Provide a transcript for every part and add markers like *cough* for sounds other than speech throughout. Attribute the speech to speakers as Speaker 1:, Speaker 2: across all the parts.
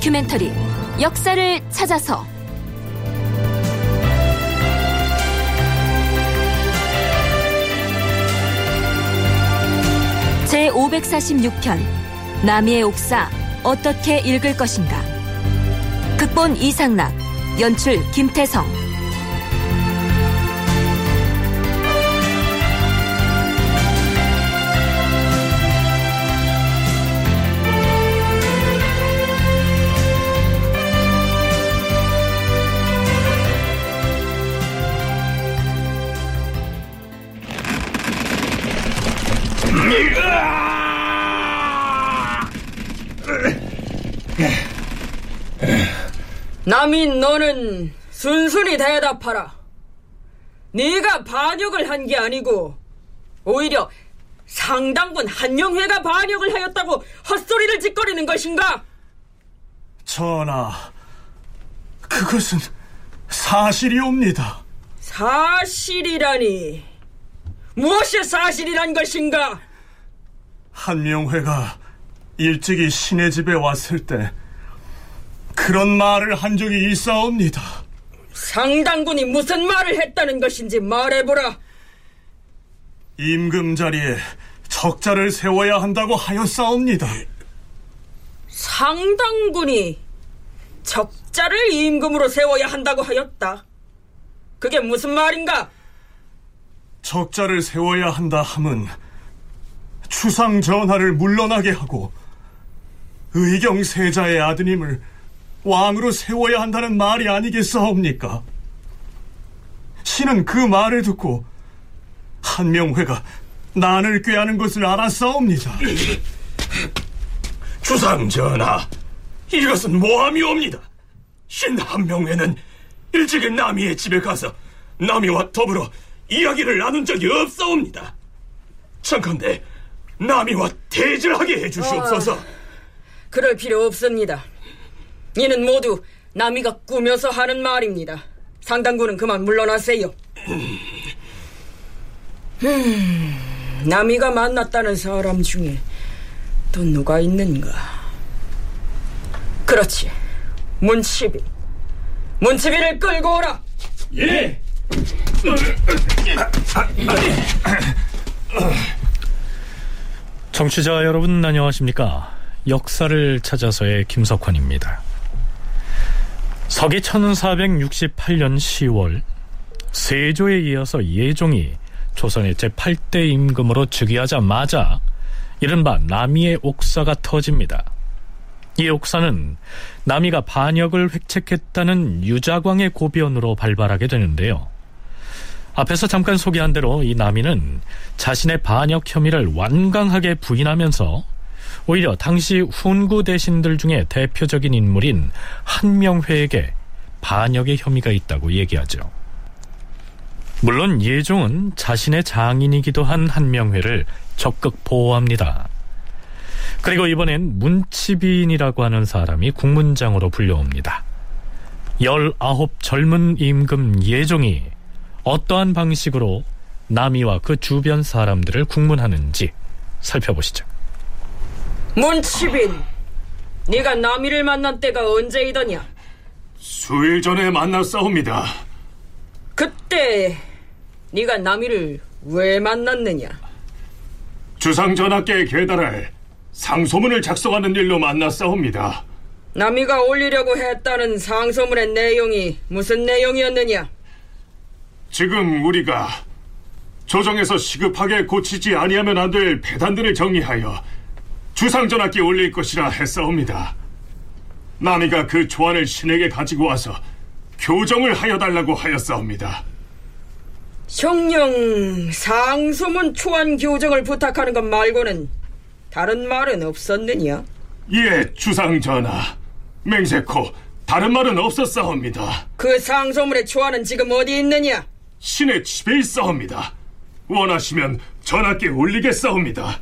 Speaker 1: 다큐멘터리 역사를 찾아서. 제 546편 남이의 옥사 어떻게 읽을 것인가? 극본 이상락 연출 김태성
Speaker 2: 남인 너는 순순히 대답하라. 네가 반역을 한 게 아니고 오히려 상당분 한영회가 반역을 하였다고 헛소리를 짓거리는 것인가?
Speaker 3: 전하, 그것은 사실이옵니다.
Speaker 2: 사실이라니 무엇이 사실이란 것인가?
Speaker 3: 한명회가 일찍이 신의 집에 왔을 때 그런 말을 한 적이 있사옵니다.
Speaker 2: 상당군이 무슨 말을 했다는 것인지 말해보라.
Speaker 3: 임금 자리에 적자를 세워야 한다고 하였사옵니다.
Speaker 2: 상당군이 적자를 임금으로 세워야 한다고 하였다. 그게 무슨 말인가?
Speaker 3: 적자를 세워야 한다 함은 추상 전하를 물러나게 하고 의경 세자의 아드님을 왕으로 세워야 한다는 말이 아니겠사옵니까? 신은 그 말을 듣고 한명회가 난을 꾀하는 것을 알았사옵니다. *laughs*
Speaker 4: 주상 전하, 이것은 모함이옵니다. 신 한명회는 일찍이 남이의 집에 가서 남이와 더불어 이야기를 나눈 적이 없사옵니다. 청컨대 남이와 대질하게 해주시옵소서. 아,
Speaker 2: 그럴 필요 없습니다. 이는 모두 남이가 꾸며서 하는 말입니다. 상당군은 그만 물러나세요. 음, 남이가 만났다는 사람 중에 또 누가 있는가? 그렇지. 문치비. 문치비를 끌고 오라.
Speaker 4: 예.
Speaker 5: 청취자 여러분 안녕하십니까? 역사를 찾아서의 김석환입니다. 서기 1468년 10월 세조에 이어서 예종이 조선의 제8대 임금으로 즉위하자마자 이른바 남이의 옥사가 터집니다. 이 옥사는 남이가 반역을 획책했다는 유자광의 고변으로 발발하게 되는데요. 앞에서 잠깐 소개한 대로 이 남이는 자신의 반역 혐의를 완강하게 부인하면서 오히려 당시 훈구 대신들 중에 대표적인 인물인 한명회에게 반역의 혐의가 있다고 얘기하죠. 물론 예종은 자신의 장인이기도 한 한명회를 적극 보호합니다. 그리고 이번엔 문치빈이라고 하는 사람이 국문장으로 불려옵니다. 열아홉 젊은 임금 예종이 어떠한 방식으로 남이와 그 주변 사람들을 국문하는지 살펴보시죠.
Speaker 2: 문치빈, 네가 남이를 만난 때가 언제이더냐?
Speaker 4: 수일 전에 만났사옵니다.
Speaker 2: 그때 네가 남이를 왜 만났느냐?
Speaker 4: 주상 전하께 계달할 상소문을 작성하는 일로 만났사옵니다.
Speaker 2: 남이가 올리려고 했다는 상소문의 내용이 무슨 내용이었느냐?
Speaker 4: 지금 우리가 조정에서 시급하게 고치지 아니하면 안 될 배단들을 정리하여 주상 전하께 올릴 것이라 했사옵니다. 남이가 그 조안을 신에게 가지고 와서 교정을 하여 달라고 하였사옵니다.
Speaker 2: 형령 상소문 초안 교정을 부탁하는 것 말고는 다른 말은 없었느냐?
Speaker 4: 예, 주상 전하. 맹세코 다른 말은 없었사옵니다.
Speaker 2: 그 상소문의 초안은 지금 어디 있느냐?
Speaker 4: 신의 집에 있사옵니다. 원하시면 전하께 올리겠사옵니다.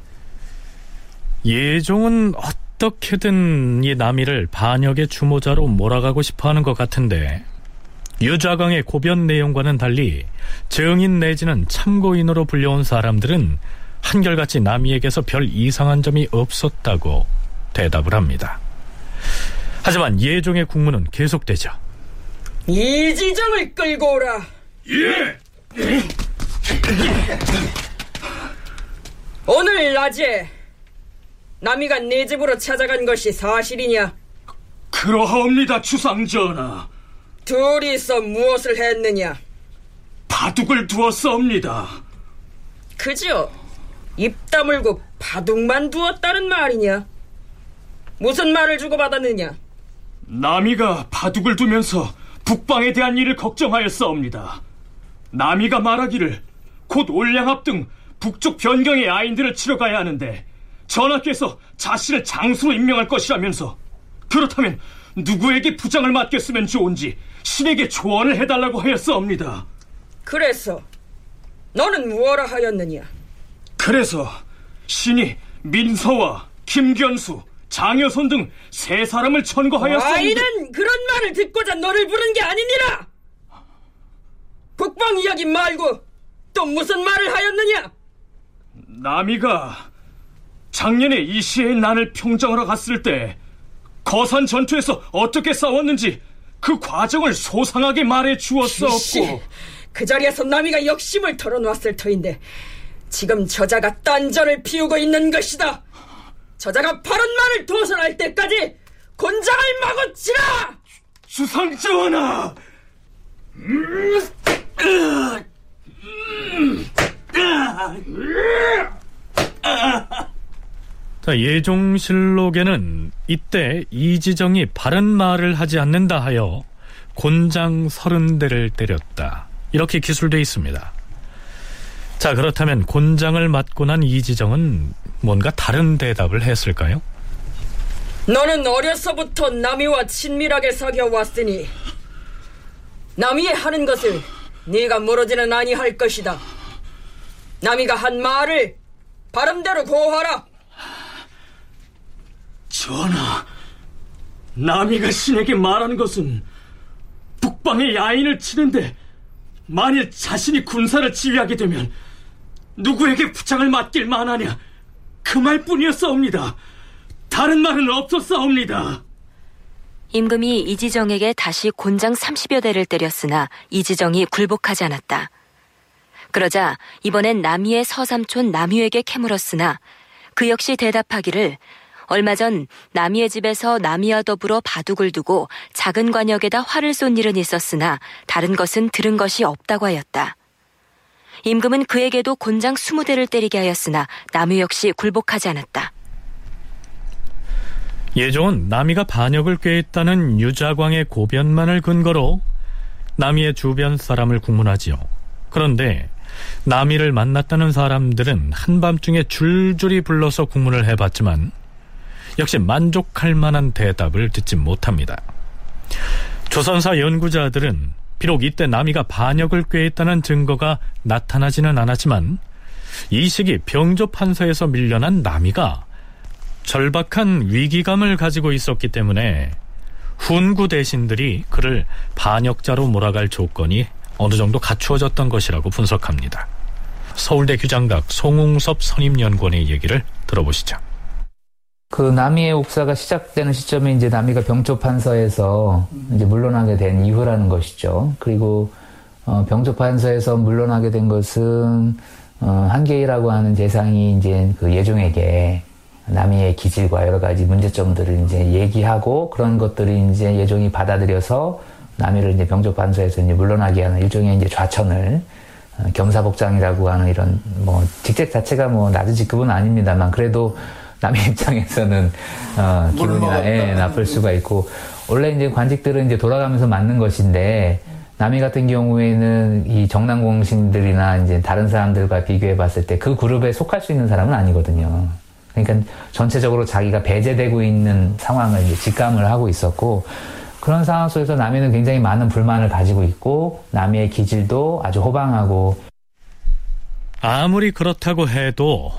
Speaker 5: 예종은 어떻게든 이 남이를 반역의 주모자로 몰아가고 싶어하는 것 같은데 유자강의 고변 내용과는 달리 증인 내지는 참고인으로 불려온 사람들은 한결같이 남이에게서 별 이상한 점이 없었다고 대답을 합니다. 하지만 예종의 국문은 계속되죠.
Speaker 2: 이지정을 끌고 오라.
Speaker 4: 예!
Speaker 2: 오늘 낮에 남이가 네 집으로 찾아간 것이 사실이냐?
Speaker 3: 그러하옵니다, 주상전하.
Speaker 2: 둘이서 무엇을 했느냐?
Speaker 3: 바둑을 두었사옵니다.
Speaker 2: 그저 입 다물고 바둑만 두었다는 말이냐? 무슨 말을 주고받았느냐?
Speaker 3: 남이가 바둑을 두면서 북방에 대한 일을 걱정하였사옵니다. 남이가 말하기를 곧 올량합 등 북쪽 변경의 아인들을 치러 가야 하는데 전하께서 자신을 장수로 임명할 것이라면서 그렇다면 누구에게 부장을 맡겼으면 좋은지 신에게 조언을 해달라고 하였사옵니다.
Speaker 2: 그래서 너는 무엇라 하였느냐?
Speaker 3: 그래서 신이 민서와 김견수, 장여손 등세 사람을 천거하였사옵니다.
Speaker 2: 아이는 그런 말을 듣고자 너를 부른 게 아니니라! 북방 이야기 말고 또 무슨 말을 하였느냐?
Speaker 3: 남이가 작년에 이 시의 난을 평정하러 갔을 때 거산 전투에서 어떻게 싸웠는지 그 과정을 소상하게 말해
Speaker 2: 씨,
Speaker 3: 주었사옵고
Speaker 2: 그 자리에서 남이가 역심을 털어놓았을 터인데 지금 저자가 딴전을 피우고 있는 것이다. 저자가 바른 말을 도설할 때까지 곤장을 마구 치라!
Speaker 3: 주상전하
Speaker 5: 자, 예종실록에는 이때 이지정이 바른 말을 하지 않는다 하여 곤장 서른 대를 때렸다. 이렇게 기술돼 있습니다. 자, 그렇다면 곤장을 맞고 난 이지정은 뭔가 다른 대답을 했을까요?
Speaker 2: 너는 어려서부터 남이와 친밀하게 사귀어 왔으니 남이의 하는 것을 네가 모르지는 아니할 것이다. 남이가 한 말을 바른대로 고하라.
Speaker 3: 전하 남이가 신에게 말하는 것은 북방의 야인을 치는데 만일 자신이 군사를 지휘하게 되면 누구에게 부장을 맡길 만하냐? 그 말뿐이었사옵니다. 다른 말은 없었사옵니다.
Speaker 1: 임금이 이지정에게 다시 곤장 30여 대를 때렸으나 이지정이 굴복하지 않았다. 그러자 이번엔 남이의 서삼촌 남유에게 캐물었으나 그 역시 대답하기를 얼마 전 남이의 집에서 남이와 더불어 바둑을 두고 작은 관역에다 활을 쏜 일은 있었으나 다른 것은 들은 것이 없다고 하였다. 임금은 그에게도 곤장 20대를 때리게 하였으나 남유 역시 굴복하지 않았다.
Speaker 5: 예종은 남이가 반역을 꾀했다는 유자광의 고변만을 근거로 남이의 주변 사람을 국문하지요. 그런데 남이를 만났다는 사람들은 한밤중에 줄줄이 불러서 국문을 해봤지만 역시 만족할 만한 대답을 듣지 못합니다. 조선사 연구자들은 비록 이때 남이가 반역을 꾀했다는 증거가 나타나지는 않았지만 이 시기 병조 판서에서 밀려난 남이가 절박한 위기감을 가지고 있었기 때문에 훈구 대신들이 그를 반역자로 몰아갈 조건이 어느 정도 갖추어졌던 것이라고 분석합니다. 서울대 규장각 송웅섭 선임연구원의 얘기를 들어보시죠.
Speaker 6: 그 남이의 옥사가 시작되는 시점이 이제 남이가 병조 판서에서 이제 물러나게 된 이후라는 것이죠. 그리고 어, 병조 판서에서 물러나게 된 것은 어, 한계이라고 하는 재상이 이제 그 예종에게 남이의 기질과 여러 가지 문제점들을 이제 얘기하고 그런 것들을 이제 예종이 받아들여서 남이를 이제 병조 판서에서 이제 물러나게 하는 일종의 이제 좌천을 어, 겸사복장이라고 하는 이런 뭐 직책 자체가 뭐 낮은 직급은 아닙니다만 그래도 남의 입장에서는 어, 기분이나 예, 나쁠 수가 있고. 원래 이제 관직들은 이제 돌아가면서 맞는 것인데 남이 같은 경우에는 이 정남공신들이나 이제 다른 사람들과 비교해 봤을 때 그 그룹에 속할 수 있는 사람은 아니거든요. 그러니까 전체적으로 자기가 배제되고 있는 상황을 이제 직감을 하고 있었고 그런 상황 속에서 남이는 굉장히 많은 불만을 가지고 있고 남이의 기질도 아주 호방하고.
Speaker 5: 아무리 그렇다고 해도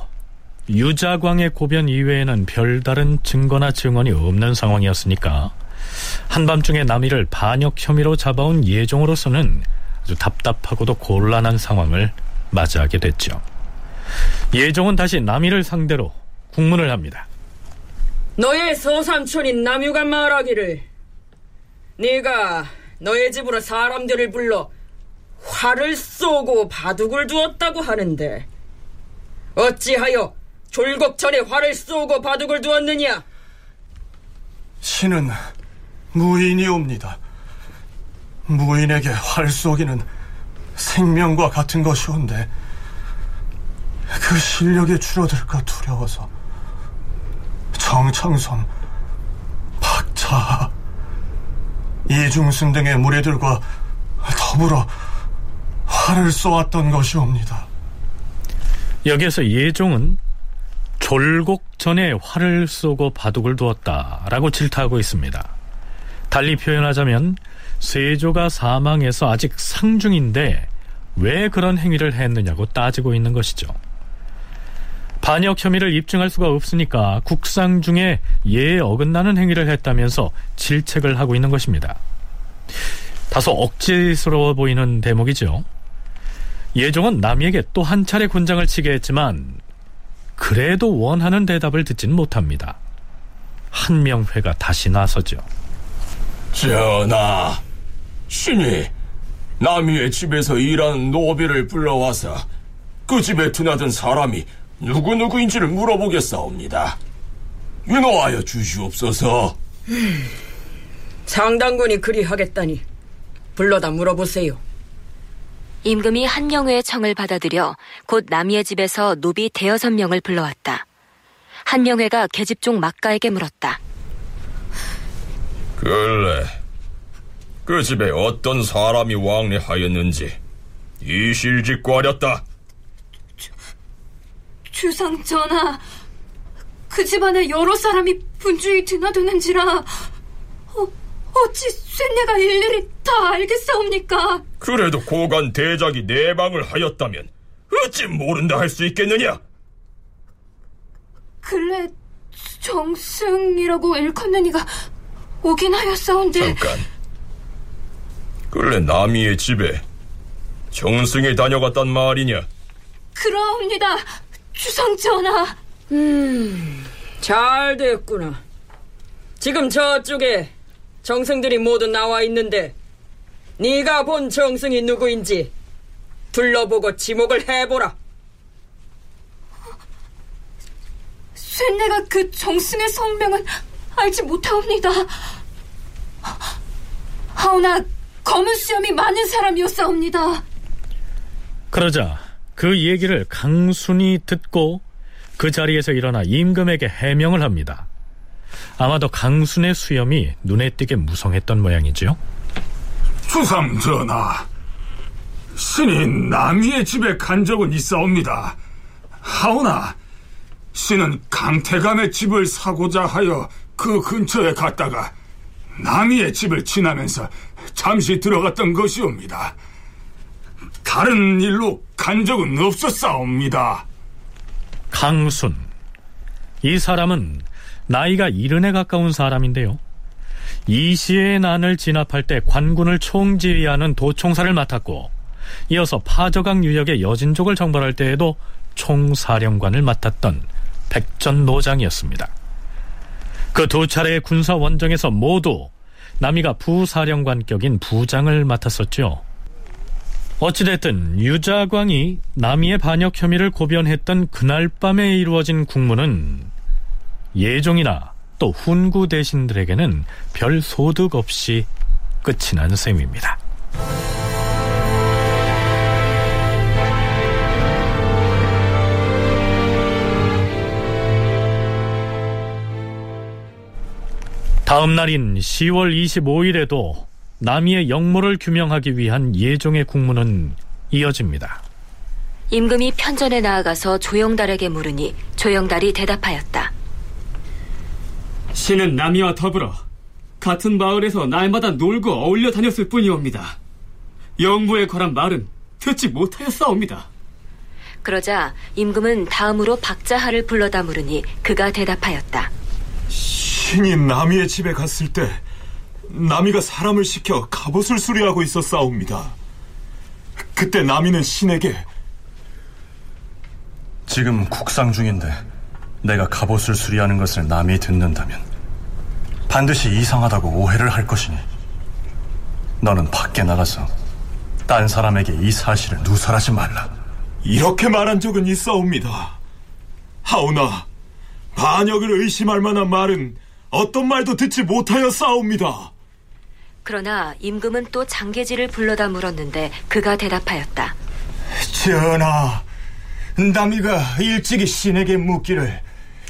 Speaker 5: 유자광의 고변 이외에는 별다른 증거나 증언이 없는 상황이었으니까 한밤중에 남이를 반역 혐의로 잡아온 예종으로서는 아주 답답하고도 곤란한 상황을 맞이하게 됐죠. 예종은 다시 남이를 상대로 국문을 합니다.
Speaker 2: 너의 서삼촌인 남유가 말하기를 네가 너의 집으로 사람들을 불러 활을 쏘고 바둑을 두었다고 하는데 어찌하여 졸곡 전에 활을 쏘고 바둑을 두었느냐?
Speaker 7: 신은 무인이옵니다. 무인에게 활 쏘기는 생명과 같은 것이온데 그 실력이 줄어들까 두려워서 정창선, 박차, 이중순 등의 무리들과 더불어 활을 쏘았던 것이옵니다.
Speaker 5: 여기에서 예종은 졸곡 전에 활을 쏘고 바둑을 두었다라고 질타하고 있습니다. 달리 표현하자면 세조가 사망해서 아직 상중인데 왜 그런 행위를 했느냐고 따지고 있는 것이죠. 반역 혐의를 입증할 수가 없으니까 국상 중에 예에 어긋나는 행위를 했다면서 질책을 하고 있는 것입니다. 다소 억지스러워 보이는 대목이죠. 예종은 남에게 또 한 차례 군장을 치게 했지만 그래도 원하는 대답을 듣진 못합니다. 한명회가 다시 나서죠.
Speaker 8: 전하, 신이 남이의 집에서 일하는 노비를 불러와서 그 집에 드나든 사람이 누구누구인지를 물어보겠사옵니다. 윤호하여 주시옵소서.
Speaker 2: 상당군이 그리하겠다니 불러다 물어보세요.
Speaker 1: 임금이 한명회의 청을 받아들여 곧 남이의 집에서 노비 대여섯 명을 불러왔다. 한명회가 계집종 막가에게 물었다.
Speaker 8: 근래 그 집에 어떤 사람이 왕래하였는지 이실직과렸다.
Speaker 9: 주상 전하, 그 집안에 여러 사람이 분주히 드나드는지라 어, 어찌 쇠내가 일일이 다 알겠사옵니까?
Speaker 8: 그래도 고관 대작이 내방을 하였다면 어찌 모른다 할 수 있겠느냐?
Speaker 9: 근래 정승이라고 일컫는 이가 오긴 하였사온데
Speaker 8: 잠깐. 근래 남이의 집에 정승이 다녀갔단 말이냐?
Speaker 9: 그러옵니다. 주상 전하.
Speaker 2: 음, 잘 됐구나. 지금 저쪽에 정승들이 모두 나와 있는데 네가 본 정승이 누구인지 둘러보고 지목을 해보라.
Speaker 9: 쇠내가 그 정승의 성명은 알지 못하옵니다. 하오나 검은 수염이 많은 사람이었사옵니다.
Speaker 5: 그러자 그 얘기를 강순이 듣고 그 자리에서 일어나 임금에게 해명을 합니다. 아마도 강순의 수염이 눈에 띄게 무성했던 모양이지요.
Speaker 10: 주상 전하, 신이 남이의 집에 간 적은 있사옵니다. 하오나 신은 강태감의 집을 사고자 하여 그 근처에 갔다가 남이의 집을 지나면서 잠시 들어갔던 것이옵니다. 다른 일로 간 적은 없었사옵니다.
Speaker 5: 강순. 이 사람은 나이가 이른에 가까운 사람인데요. 이 시의 난을 진압할 때 관군을 총지휘하는 도총사를 맡았고 이어서 파저강 유역의 여진족을 정벌할 때에도 총사령관을 맡았던 백전노장이었습니다. 그 두 차례의 군사 원정에서 모두 남이가 부사령관격인 부장을 맡았었죠. 어찌됐든 유자광이 남이의 반역 혐의를 고변했던 그날 밤에 이루어진 국문은 예종이나 또 훈구 대신들에게는 별 소득 없이 끝이 난 셈입니다. 다음 날인 10월 25일에도 남이의 역모를 규명하기 위한 예종의 국문은 이어집니다.
Speaker 1: 임금이 편전에 나아가서 조영달에게 물으니 조영달이 대답하였다.
Speaker 11: 신은 남이와 더불어 같은 마을에서 날마다 놀고 어울려 다녔을 뿐이옵니다. 영무에 관한 말은 듣지 못하였사옵니다.
Speaker 1: 그러자 임금은 다음으로 박자하를 불러다 물으니 그가 대답하였다.
Speaker 7: 신이 남이의 집에 갔을 때 남이가 사람을 시켜 갑옷을 수리하고 있었사옵니다. 그때 남이는 신에게 지금 국상 중인데
Speaker 12: 내가 갑옷을 수리하는 것을 남이 듣는다면 반드시 이상하다고 오해를 할 것이니 너는 밖에 나가서 딴 사람에게 이 사실을 누설하지 말라.
Speaker 13: 이렇게 말한 적은 있사옵니다. 하오나 반역을 의심할 만한 말은 어떤 말도 듣지 못하여 싸웁니다.
Speaker 1: 그러나 임금은 또 장계지를 불러다 물었는데 그가 대답하였다.
Speaker 7: 전하, 남이가 일찍이 신에게 묻기를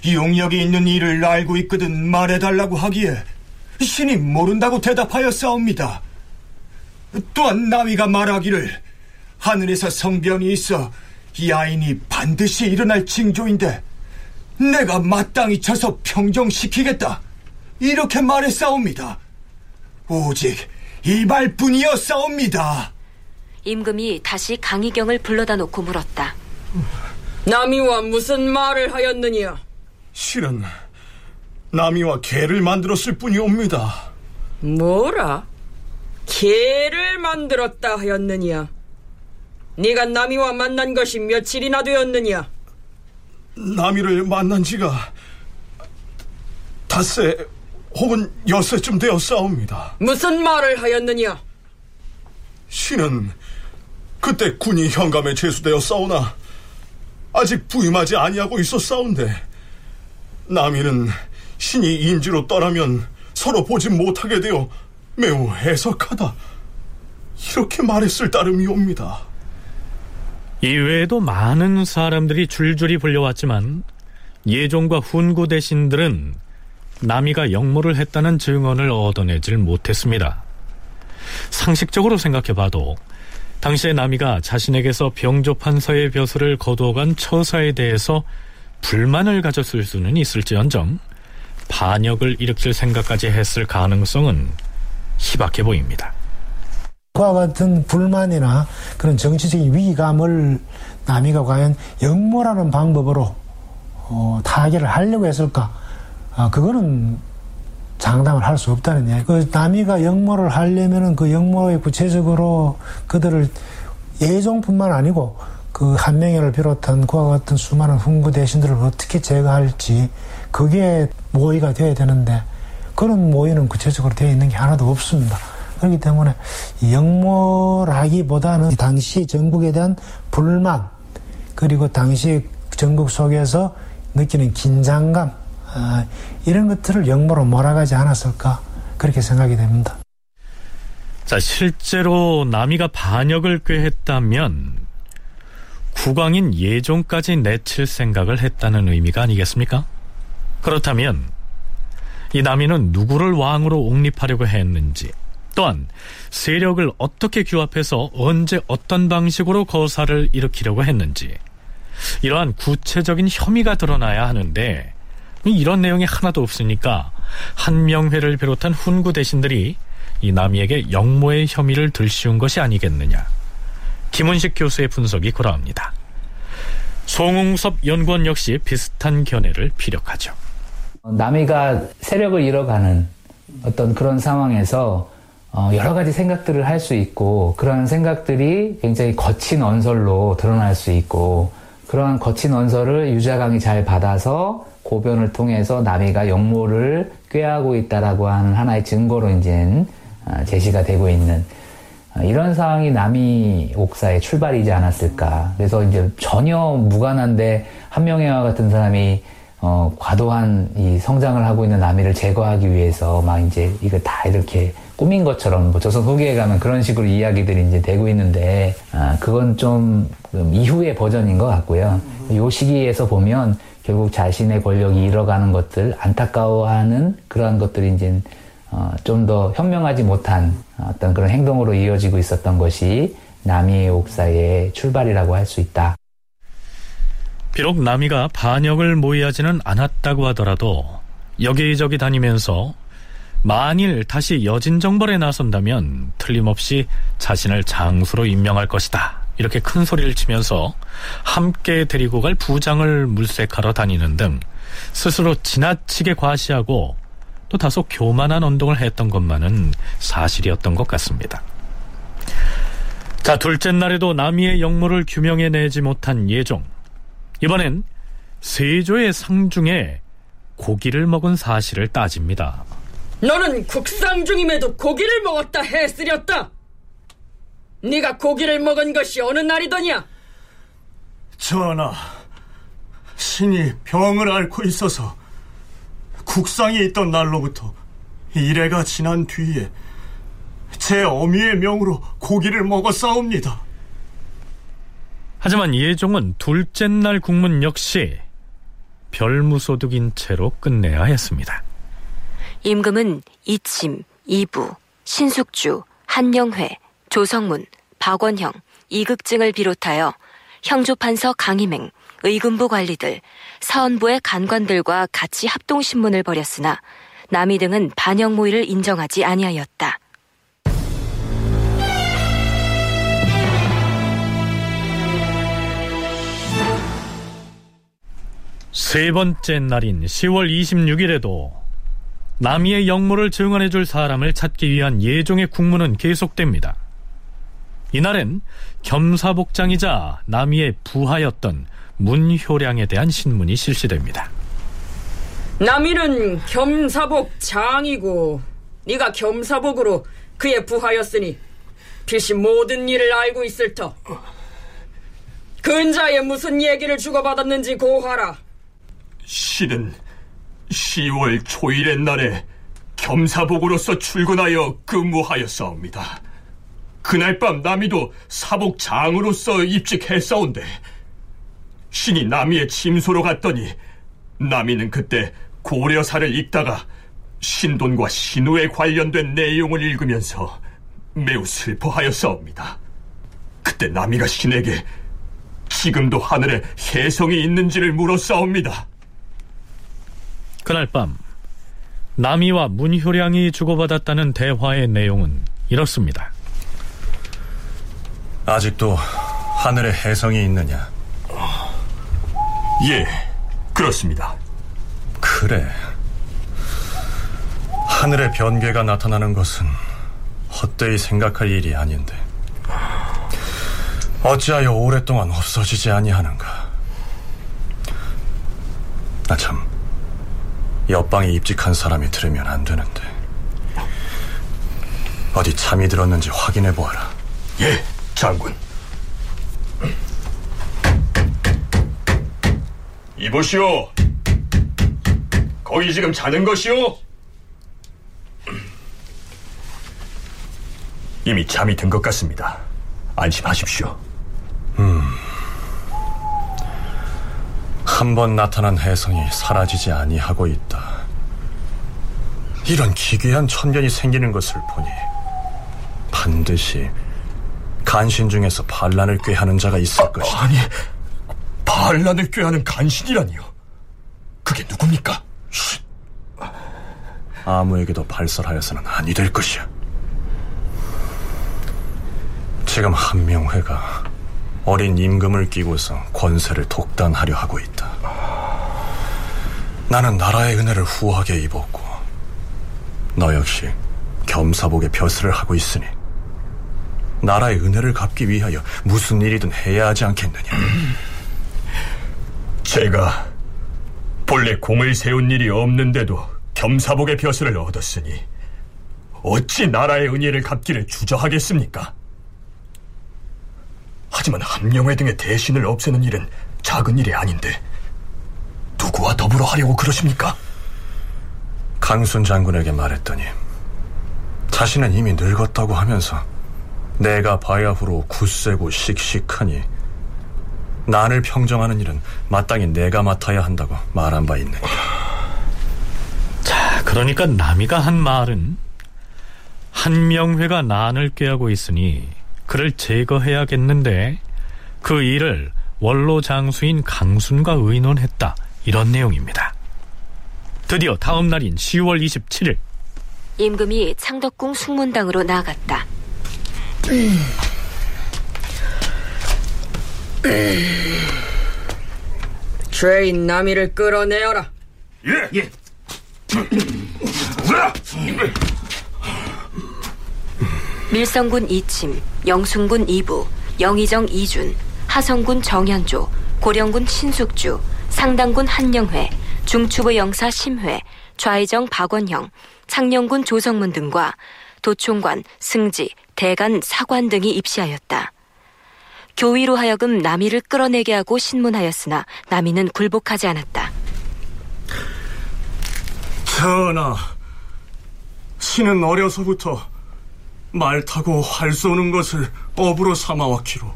Speaker 7: 용력이 있는 일을 알고 있거든 말해달라고 하기에 신이 모른다고 대답하여 싸웁니다. 또한 나위가 말하기를 하늘에서 성변이 있어 이 아인이 반드시 일어날 징조인데 내가 마땅히 쳐서 평정시키겠다. 이렇게 말했사옵니다. 오직 이 말뿐이여 싸웁니다.
Speaker 1: 임금이 다시 강희경을 불러다 놓고 물었다.
Speaker 2: 남이와 무슨 말을 하였느냐?
Speaker 14: 실은 남이와 개를 만들었을 뿐이옵니다.
Speaker 2: 뭐라? 개를 만들었다 하였느냐? 네가 남이와 만난 것이 며칠이나 되었느냐?
Speaker 14: 남이를 만난 지가 닷새 혹은 엿새쯤 되었사옵니다.
Speaker 2: 무슨 말을 하였느냐?
Speaker 14: 신은 그때 군이 현감에 제수되어 싸우나 아직 부임하지 아니하고 있었사온데 남이는 신이 인지로 떠나면 서로 보지 못하게 되어 매우 해석하다 이렇게 말했을 따름이옵니다.
Speaker 5: 이외에도 많은 사람들이 줄줄이 불려왔지만 예종과 훈구 대신들은 남이가 역모를 했다는 증언을 얻어내질 못했습니다. 상식적으로 생각해봐도 당시에 남이가 자신에게서 병조판서의 벼슬을 거두어간 처사에 대해서 불만을 가졌을 수는 있을지언정 반역을 일으킬 생각까지 했을 가능성은 희박해 보입니다.
Speaker 15: 그와 같은 불만이나 그런 정치적인 위기감을 남이가 과연 역모라는 방법으로 어, 타개를 하려고 했을까? 아, 그거는 장담을 할 수 없다는 이야기. 그 남이가 역모를 하려면은 그 역모에 구체적으로 그들을 예종뿐만 아니고 그 한명회를 비롯한 그와 같은 수많은 훈구 대신들을 어떻게 제거할지 그게 모의가 돼야 되는데 그런 모의는 구체적으로 되어 있는 게 하나도 없습니다. 그렇기 때문에 역모라기보다는 당시 전국에 대한 불만 그리고 당시 전국 속에서 느끼는 긴장감 아, 이런 것들을 역모로 몰아가지 않았을까 그렇게 생각이 됩니다.
Speaker 5: 자 실제로 남이가 반역을 꾀했다면 국왕인 예종까지 내칠 생각을 했다는 의미가 아니겠습니까? 그렇다면 이 남이는 누구를 왕으로 옹립하려고 했는지 또한 세력을 어떻게 규합해서 언제 어떤 방식으로 거사를 일으키려고 했는지 이러한 구체적인 혐의가 드러나야 하는데 이런 내용이 하나도 없으니까 한명회를 비롯한 훈구 대신들이 이 남이에게 역모의 혐의를 들씌운 것이 아니겠느냐. 김은식 교수의 분석이 그러합니다. 송웅섭 연구원 역시 비슷한 견해를 피력하죠.
Speaker 6: 남이가 세력을 잃어가는 어떤 그런 상황에서 어, 여러 가지 생각들을 할 수 있고 그러한 생각들이 굉장히 거친 언설로 드러날 수 있고 그러한 거친 언설을 유자강이 잘 받아서 고변을 통해서 남이가 역모를 꾀하고 있다라고 하는 하나의 증거로 이제 어, 제시가 되고 있는 어, 이런 상황이 남이 옥사의 출발이지 않았을까. 그래서 이제 전혀 무관한데 한명회와 같은 사람이 어, 과도한 이 성장을 하고 있는 남이를 제거하기 위해서 막 이제 이거 다 이렇게 꾸민 것처럼 뭐 조선 후기에 가면 그런 식으로 이야기들이 이제 되고 있는데 아, 그건 좀 이후의 버전인 것 같고요. 요 시기에서 보면 결국 자신의 권력이 잃어가는 것들 안타까워하는 그러한 것들이 이제 어, 좀 더 현명하지 못한 어떤 그런 행동으로 이어지고 있었던 것이 남이의 옥사의 출발이라고 할 수 있다.
Speaker 5: 비록 남이가 반역을 모의하지는 않았다고 하더라도 여기저기 다니면서 만일 다시 여진정벌에 나선다면 틀림없이 자신을 장수로 임명할 것이다. 이렇게 큰 소리를 치면서 함께 데리고 갈 부장을 물색하러 다니는 등 스스로 지나치게 과시하고 또 다소 교만한 언동을 했던 것만은 사실이었던 것 같습니다. 자, 둘째 날에도 남이의 역모를 규명해내지 못한 예종. 이번엔 세조의 상중에 고기를 먹은 사실을 따집니다.
Speaker 2: 너는 국상 중임에도 고기를 먹었다 해쓰렸다. 네가 고기를 먹은 것이 어느 날이더냐?
Speaker 7: 전하, 신이 병을 앓고 있어서 국상이 있던 날로부터 이래가 지난 뒤에 제 어미의 명으로 고기를 먹었사옵니다.
Speaker 5: 하지만 예종은 둘째 날 국문 역시 별무소득인 채로 끝내야 했습니다.
Speaker 1: 임금은 이침, 이부, 신숙주, 한영회, 조성문, 박원형, 이극증을 비롯하여 형조판서 강희맹, 의금부 관리들, 사원부의 간관들과 같이 합동신문을 벌였으나 남이 등은 반영 모의를 인정하지 아니하였다.
Speaker 5: 세 번째 날인 10월 26일에도 남이의 역모를 증언해줄 사람을 찾기 위한 예종의 국문은 계속됩니다. 이날엔 겸사복장이자 남이의 부하였던 문효량에 대한 신문이 실시됩니다.
Speaker 2: 남이는 겸사복 장이고 네가 겸사복으로 그의 부하였으니 필시 모든 일을 알고 있을 터. 근자에 무슨 얘기를 주고받았는지 고하라.
Speaker 14: 신은 10월 초일의 날에 겸사복으로서 출근하여 근무하였사옵니다. 그날 밤 남이도 사복장으로서 입직했사온데 신이 남이의 침소로 갔더니 남이는 그때 고려사를 읽다가 신돈과 신우에 관련된 내용을 읽으면서 매우 슬퍼하였사옵니다. 그때 남이가 신에게 지금도 하늘에 혜성이 있는지를 물었사옵니다.
Speaker 5: 그날 밤 남이와 문효량이 주고받았다는 대화의 내용은 이렇습니다.
Speaker 12: 아직도 하늘에 혜성이 있느냐?
Speaker 14: 예, 그렇습니다.
Speaker 12: 그래. 하늘의 변괴가 나타나는 것은 헛되이 생각할 일이 아닌데 어찌하여 오랫동안 없어지지 아니하는가? 나 참 옆방에 입직한 사람이 들으면 안 되는데 어디 잠이 들었는지 확인해 보아라.
Speaker 14: 예, 장군. 이보시오. 거기 지금 자는 것이오? 이미 잠이 든 것 같습니다. 안심하십시오.
Speaker 12: 음. 한 번 나타난 혜성이 사라지지 아니하고 있다. 이런 기괴한 천견이 생기는 것을 보니 반드시 간신 중에서 반란을 꾀하는 자가 있을 것이다.
Speaker 14: 아니, 반란을 꾀하는 간신이라니요. 그게 누굽니까?
Speaker 12: 아무에게도 발설하여서는 아니 될 것이야. 지금 한명회가 어린 임금을 끼고서 권세를 독단하려 하고 있다. 나는 나라의 은혜를 후하게 입었고 너 역시 겸사복의 벼슬을 하고 있으니 나라의 은혜를 갚기 위하여 무슨 일이든 해야 하지 않겠느냐.
Speaker 14: 제가 본래 공을 세운 일이 없는데도 겸사복의 벼슬을 얻었으니 어찌 나라의 은혜를 갚기를 주저하겠습니까? 하지만 한명회 등의 대신을 없애는 일은 작은 일이 아닌데 누구와 더불어 하려고 그러십니까?
Speaker 12: 강순 장군에게 말했더니 자신은 이미 늙었다고 하면서 내가 바야흐로 굳세고 씩씩하니 난을 평정하는 일은 마땅히 내가 맡아야 한다고 말한 바 있느니라.
Speaker 5: 자, 그러니까 남이가 한 말은 한명회가 난을 꾀하고 있으니 그를 제거해야겠는데 그 일을 원로 장수인 강순과 의논했다. 이런 내용입니다. 드디어 다음 날인 10월 27일
Speaker 1: 임금이 창덕궁 숙문당으로 나아갔다.
Speaker 2: 죄인 남이를 끌어내어라.
Speaker 14: 예, 예.
Speaker 1: 밀성군 이침, 영순군 이부, 영의정 이준, 하성군 정현조, 고령군 신숙주, 상당군 한영회, 중추부 영사 심회, 좌의정 박원형, 창녕군 조성문 등과 도총관, 승지, 대간, 사관 등이 입시하였다. 교위로 하여금 남이를 끌어내게 하고 신문하였으나 남이는 굴복하지 않았다.
Speaker 7: 전하, 신은 어려서부터 말 타고 활 쏘는 것을 업으로 삼아왔기로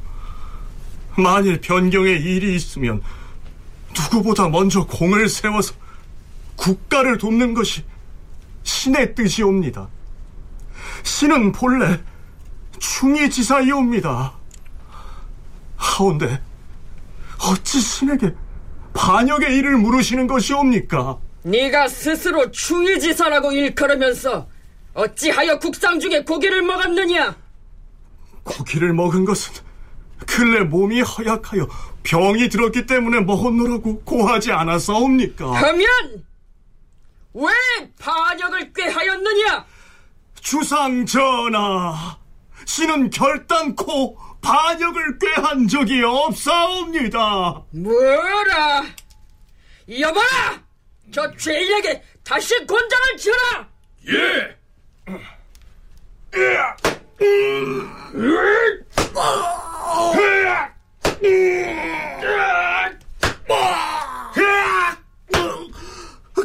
Speaker 7: 만일 변경에 일이 있으면 누구보다 먼저 공을 세워서 국가를 돕는 것이 신의 뜻이옵니다. 신은 본래 충의지사이옵니다. 하온데 어찌 신에게 반역의 일을 물으시는 것이옵니까?
Speaker 2: 네가 스스로 충의지사라고 일컬으면서 어찌하여 국상 중에 고기를 먹었느냐?
Speaker 7: 고기를 먹은 것은 근래 몸이 허약하여 병이 들었기 때문에 먹었노라고 고하지 않았사옵니까?
Speaker 2: 하면 왜 반역을 꾀하였느냐?
Speaker 7: 주상 전하, 신은 결단코 반역을 꾀한 적이 없사옵니다.
Speaker 2: 뭐라? 여봐라! 저 죄인에게 다시 곤장을 치라!
Speaker 4: 예!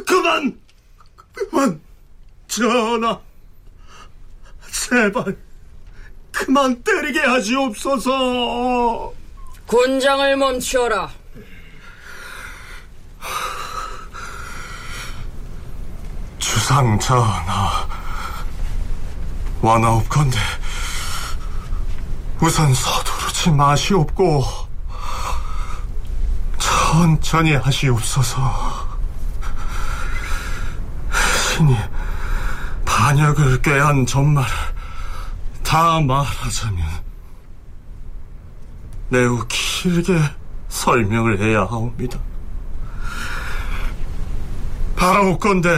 Speaker 7: 그만! 그만! 전하! 제발, 그만 때리게 하시옵소서!
Speaker 2: 곤장을 멈추어라.
Speaker 7: 주상 전하, 완하옵건대 우선 서두르지 마시옵고 천천히 하시옵소서. 신이 반역을 꾀한 전말을 다 말하자면 매우 길게 설명을 해야 하옵니다. 바라옵건대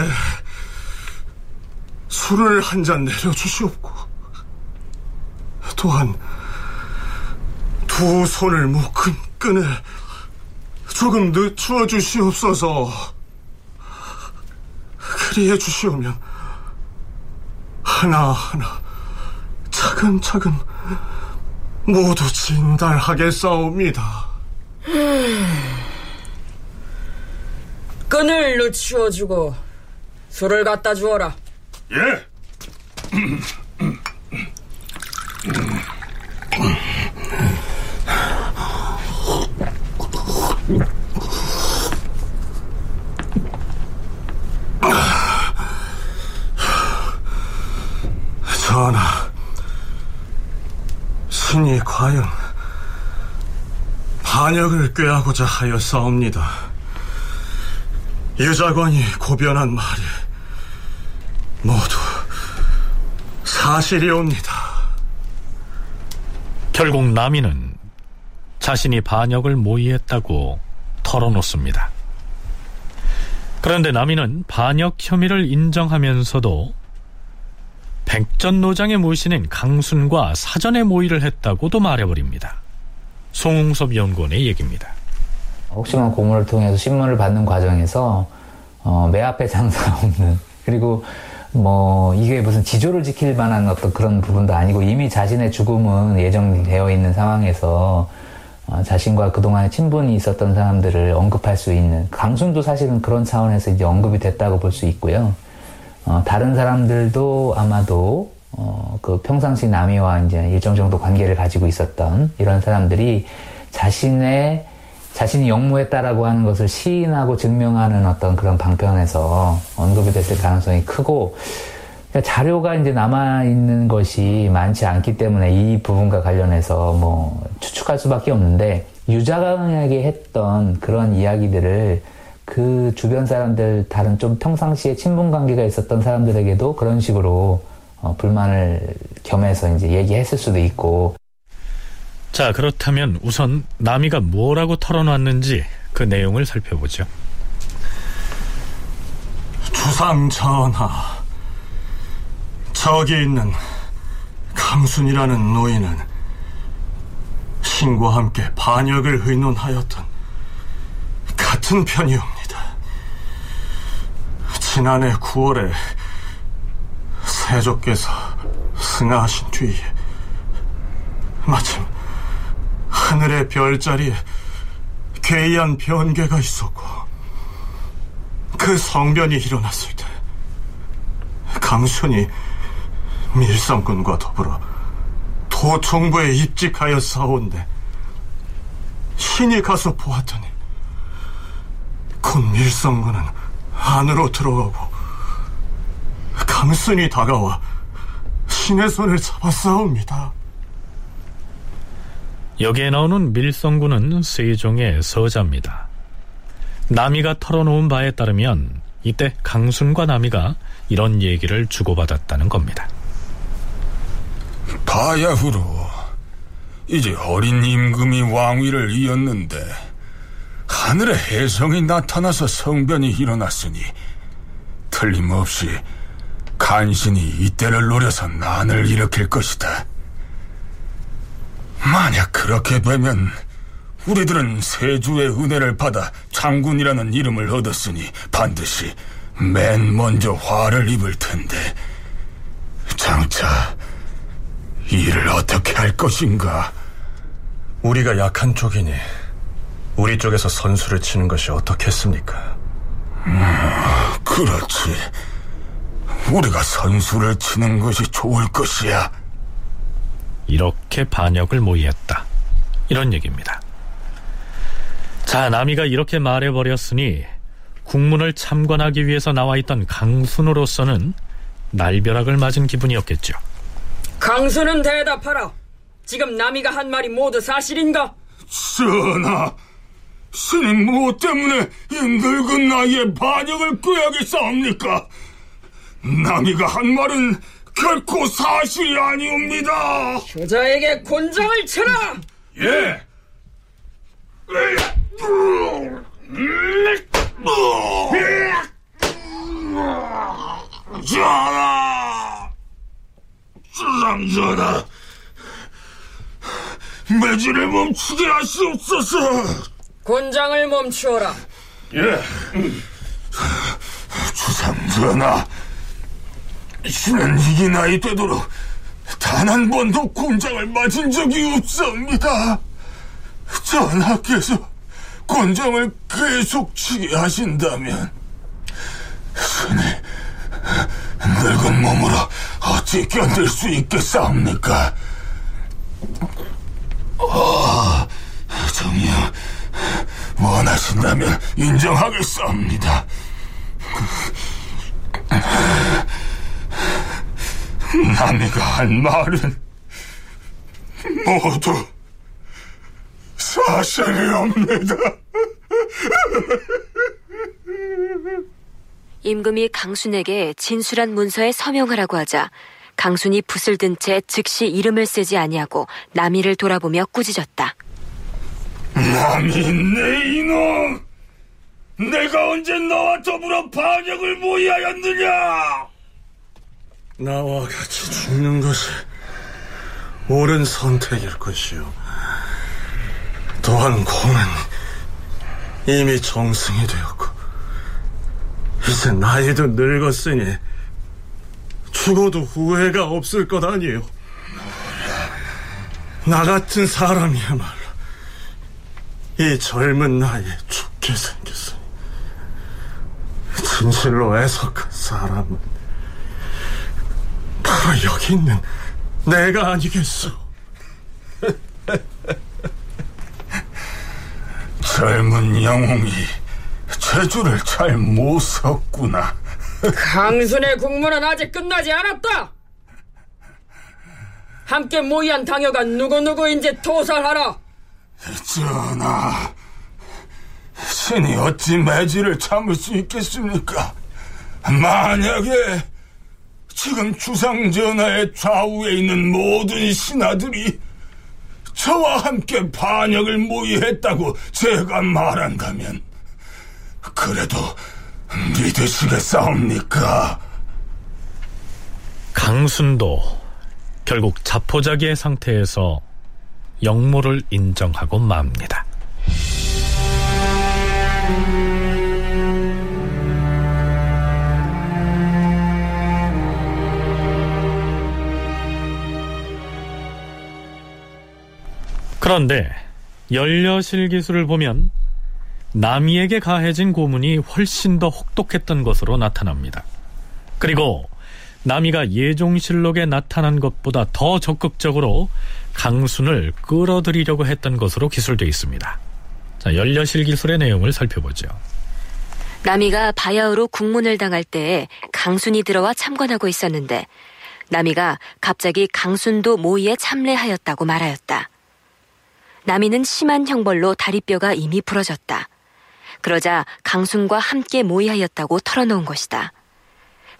Speaker 7: 술을 한 잔 내려주시옵고 또한 두 손을 묶은 끈을 조금 늦추어 주시옵소서 그리해 주시오면 하나하나 차근차근 모두 진달하겠사옵니다
Speaker 2: 끈을 늦추어주고 술을 갖다 주어라.
Speaker 4: 예. *clears throat* *clears throat*
Speaker 7: 전하, 신이 과연 반역을 꾀하고자 하였사옵니다. 유자관이 고변한 말이 모두 사실이옵니다.
Speaker 5: 결국 남이는 자신이 반역을 모의했다고 털어놓습니다. 그런데 남이는 반역 혐의를 인정하면서도 백전노장의 모신인 강순과 사전에 모의를 했다고도 말해버립니다. 송웅섭 연구원의 얘기입니다.
Speaker 6: 혹시나 고문을 통해서 신문을 받는 과정에서 어, 매 앞에 장사 없는 그리고 뭐 이게 무슨 지조를 지킬 만한 어떤 그런 부분도 아니고 이미 자신의 죽음은 예정되어 있는 상황에서 어, 자신과 그동안에 친분이 있었던 사람들을 언급할 수 있는 강순도 사실은 그런 차원에서 이제 언급이 됐다고 볼 수 있고요. 어, 다른 사람들도 아마도 어, 그 평상시 남이와 이제 일정 정도 관계를 가지고 있었던 이런 사람들이 자신의 자신이 영무했다라고 하는 것을 시인하고 증명하는 어떤 그런 방편에서 언급이 됐을 가능성이 크고 그러니까 자료가 이제 남아 있는 것이 많지 않기 때문에 이 부분과 관련해서 뭐 추측할 수밖에 없는데 유자강에게 했던 그런 이야기들을 그 주변 사람들 다른 좀 평상시에 친분 관계가 있었던 사람들에게도 그런 식으로 어, 불만을 겸해서 이제 얘기했을 수도 있고
Speaker 5: 자, 그렇다면 우선 남이가 뭐라고 털어놨는지 그 내용을 살펴보죠.
Speaker 7: 주상 전하, 저기 있는 강순이라는 노인은 신과 함께 반역을 의논하였던 같은 편이옵니다. 지난해 9월에 세조께서 승하하신 뒤에 마침 하늘의 별자리에 괴이한 변개가 있었고 그 성변이 일어났을 때 강순이 밀성군과 더불어 도총부에 입직하여 싸운데 신이 가서 보았더니 곧 밀성군은 안으로 들어가고 강순이 다가와 신의 손을 잡아 싸웁니다.
Speaker 5: 여기에 나오는 밀성군은 세종의 서자입니다. 나미가 털어놓은 바에 따르면 이때 강순과 나미가 이런 얘기를 주고받았다는 겁니다.
Speaker 10: 바야흐로 이제 어린 임금이 왕위를 이었는데 하늘에 혜성이 나타나서 성변이 일어났으니 틀림없이 간신히 이때를 노려서 난을 일으킬 것이다. 만약 그렇게 되면 우리들은 세주의 은혜를 받아 장군이라는 이름을 얻었으니 반드시 맨 먼저 화를 입을 텐데 장차 일을 어떻게 할 것인가?
Speaker 12: 우리가 약한 쪽이니 우리 쪽에서 선수를 치는 것이 어떻겠습니까?
Speaker 10: 음, 그렇지. 우리가 선수를 치는 것이 좋을 것이야.
Speaker 5: 이렇게 반역을 모의했다. 이런 얘기입니다. 자, 나미가 이렇게 말해버렸으니 국문을 참관하기 위해서 나와 있던 강순으로서는 날벼락을 맞은 기분이었겠죠.
Speaker 2: 강수는 대답하라. 지금 남이가 한 말이 모두 사실인가?
Speaker 10: 전하, 신이 무엇 때문에 이 늙은 나이에 반역을 꾀하겠사옵니까? 남이가 한 말은 결코 사실이 아니옵니다.
Speaker 2: 효자에게 곤장을 쳐라.
Speaker 10: 예. 전하, 주상전하, 매질을 멈추게 하시옵소서.
Speaker 2: 곤장을 멈추어라.
Speaker 10: 예. 주상 전하, 신은 이기 나이 되도록 단 한 번도 곤장을 맞은 적이 없사옵니다. 전하께서 곤장을 계속 치게 하신다면 신이 늙은 몸으로 어찌 견딜 수 있겠사옵니까? 아, 정녕 원하신다면 인정하겠사옵니다. 남이가 한 말은 모두 사실이옵니다.
Speaker 1: 임금이 강순에게 진술한 문서에 서명하라고 하자 강순이 붓을 든 채 즉시 이름을 쓰지 아니하고 남이를 돌아보며 꾸짖었다.
Speaker 10: 남이 내 이놈! 내가 언제 너와 더불어 반역을 모의하였느냐?
Speaker 7: 나와 같이 죽는 것이 옳은 선택일 것이요. 또한 공은 이미 정승이 되었고 이제 나이도 늙었으니 죽어도 후회가 없을 것 아니에요. 나 같은 사람이야말로 이 젊은 나이에 죽게 생겼으니 진실로 애석한 사람은 바로 여기 있는 내가 아니겠소. *laughs*
Speaker 10: 젊은 영웅이 제주를 잘못 섰구나.
Speaker 2: 강순의 국문은 아직 끝나지 않았다. 함께 모의한 당여가 누구누구인지 토설하라.
Speaker 10: 전하, 신이 어찌 매질을 참을 수 있겠습니까? 만약에 지금 주상전하의 좌우에 있는 모든 신하들이 저와 함께 반역을 모의했다고 제가 말한다면 그래도 믿으시겠사옵니까?
Speaker 5: 강순도 결국 자포자기의 상태에서 역모를 인정하고 맙니다. 그런데 연려실 기술을 보면 남이에게 가해진 고문이 훨씬 더 혹독했던 것으로 나타납니다. 그리고 남이가 예종실록에 나타난 것보다 더 적극적으로 강순을 끌어들이려고 했던 것으로 기술되어 있습니다. 자, 연려실 기술의 내용을 살펴보죠.
Speaker 1: 남이가 바야흐로 국문을 당할 때에 강순이 들어와 참관하고 있었는데 남이가 갑자기 강순도 모의에 참례하였다고 말하였다. 남이는 심한 형벌로 다리뼈가 이미 부러졌다. 그러자 강순과 함께 모의하였다고 털어놓은 것이다.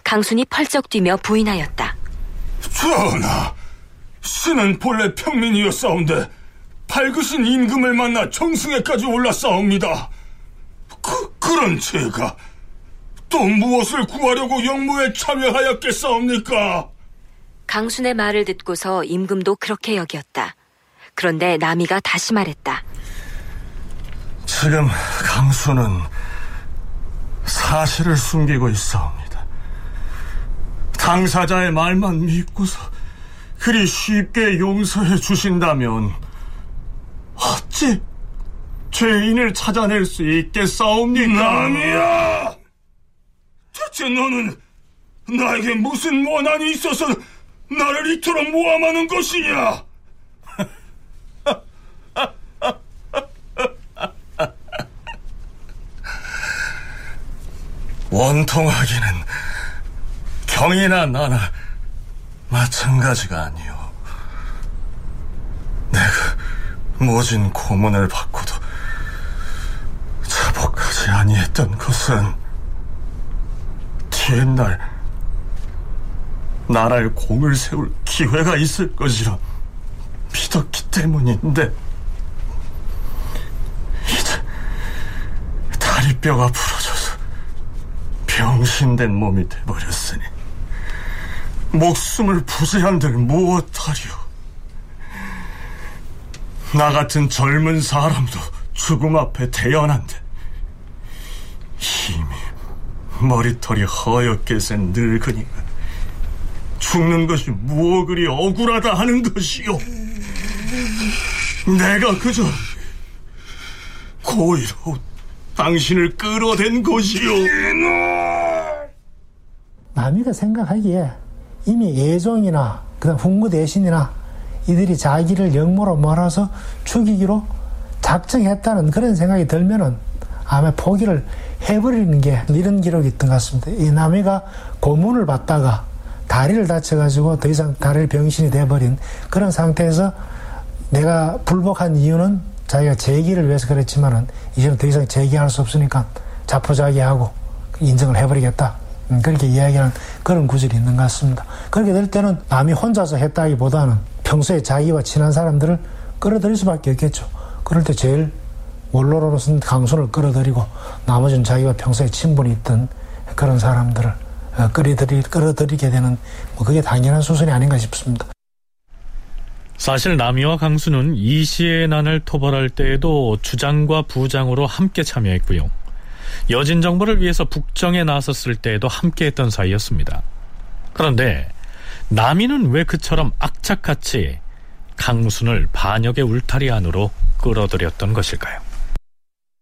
Speaker 1: 강순이 펄쩍 뛰며 부인하였다.
Speaker 10: 전하, 신은 본래 평민이었사온데 밝으신 임금을 만나 정승에까지 올랐사옵니다. 그, 그런 제가 또 무엇을 구하려고 영무에 참여하였겠사옵니까?
Speaker 1: 강순의 말을 듣고서 임금도 그렇게 여겼다. 그런데 나미가 다시 말했다.
Speaker 7: 지금 강수는 사실을 숨기고 있사옵니다. 당사자의 말만 믿고서 그리 쉽게 용서해 주신다면 어찌 죄인을 찾아낼 수 있겠사옵니까?
Speaker 10: 남이야! 대체 너는 나에게 무슨 원한이 있어서 나를 이토록 모함하는 것이냐? *laughs*
Speaker 7: 원통하기는 경이나 나나 마찬가지가 아니오. 내가 모진 고문을 받고도 자복하지 아니했던 것은 뒤날 나라의 공을 세울 기회가 있을 것이라 믿었기 때문인데 이제 다리뼈가 부러져서 병신된 몸이 돼버렸으니 목숨을 부재한들 무엇하리오 나 같은 젊은 사람도 죽음 앞에 태어난데 이미 머리털이 허옇게 센 늙으니까 죽는 것이 무엇 그리 억울하다 하는 것이요? 내가 그저 고의로 당신을 끌어댄 것이요?
Speaker 15: 남이가 생각하기에 이미 예종이나 그다음 훈구 대신이나 이들이 자기를 영모로 몰아서 죽이기로 작정했다는 그런 생각이 들면은 아마 포기를 해버리는 게 이런 기록이 있던 것 같습니다. 이 남이가 고문을 받다가 다리를 다쳐가지고 더 이상 다리를 병신이 돼버린 그런 상태에서 내가 불복한 이유는 자기가 재기를 위해서 그랬지만은 이제는 더 이상 재기할 수 없으니까 자포자기하고 인정을 해버리겠다. 음, 그렇게 이야기하는 그런 구절이 있는 것 같습니다. 그렇게 될 때는 남이 혼자서 했다기보다는 평소에 자기와 친한 사람들을 끌어들일 수밖에 없겠죠. 그럴 때 제일 원로로서는 강손을 끌어들이고 나머지는 자기와 평소에 친분이 있던 그런 사람들을 어, 끌어들이, 끌어들이게 되는 뭐 그게 당연한 수순이 아닌가 싶습니다.
Speaker 5: 사실 남이와 강수는 이 시의 난을 토벌할 때에도 주장과 부장으로 함께 참여했고요. 여진 정보를 위해서 북정에 나섰을 때에도 함께했던 사이였습니다. 그런데 남이는 왜 그처럼 악착같이 강순을 반역의 울타리 안으로 끌어들였던 것일까요?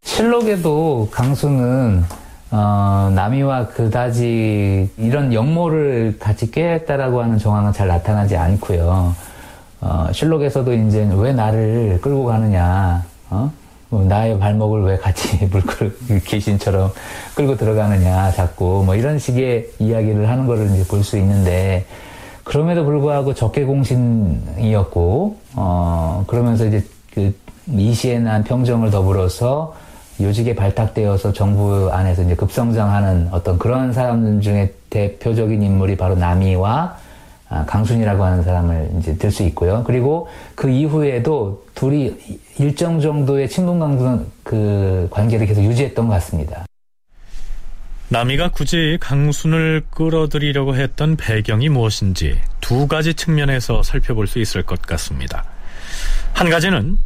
Speaker 6: 실록에도 강수는 어, 남이와 그다지 이런 역모를 같이 꾀했다라고 하는 정황은 잘 나타나지 않고요. 어, 실록에서도 이제 왜 나를 끌고 가느냐, 어? 뭐 나의 발목을 왜 같이 *laughs* 물끌 귀신처럼 끌고 들어가느냐, 자꾸 뭐 이런 식의 이야기를 하는 것을 이제 볼 수 있는데 그럼에도 불구하고 적개공신이었고, 어, 그러면서 이제 그 이시에 난 평정을 더불어서 요직에 발탁되어서 정부 안에서 이제 급성장하는 어떤 그런 사람들 중에 대표적인 인물이 바로 남이와 아, 강순이라고 하는 사람을 이제 들 수 있고요. 그리고 그 이후에도 둘이 일정 정도의 친분 그 관계를 계속 유지했던 것 같습니다.
Speaker 5: 남이가 굳이 강순을 끌어들이려고 했던 배경이 무엇인지 두 가지 측면에서 살펴볼 수 있을 것 같습니다. 한 가지는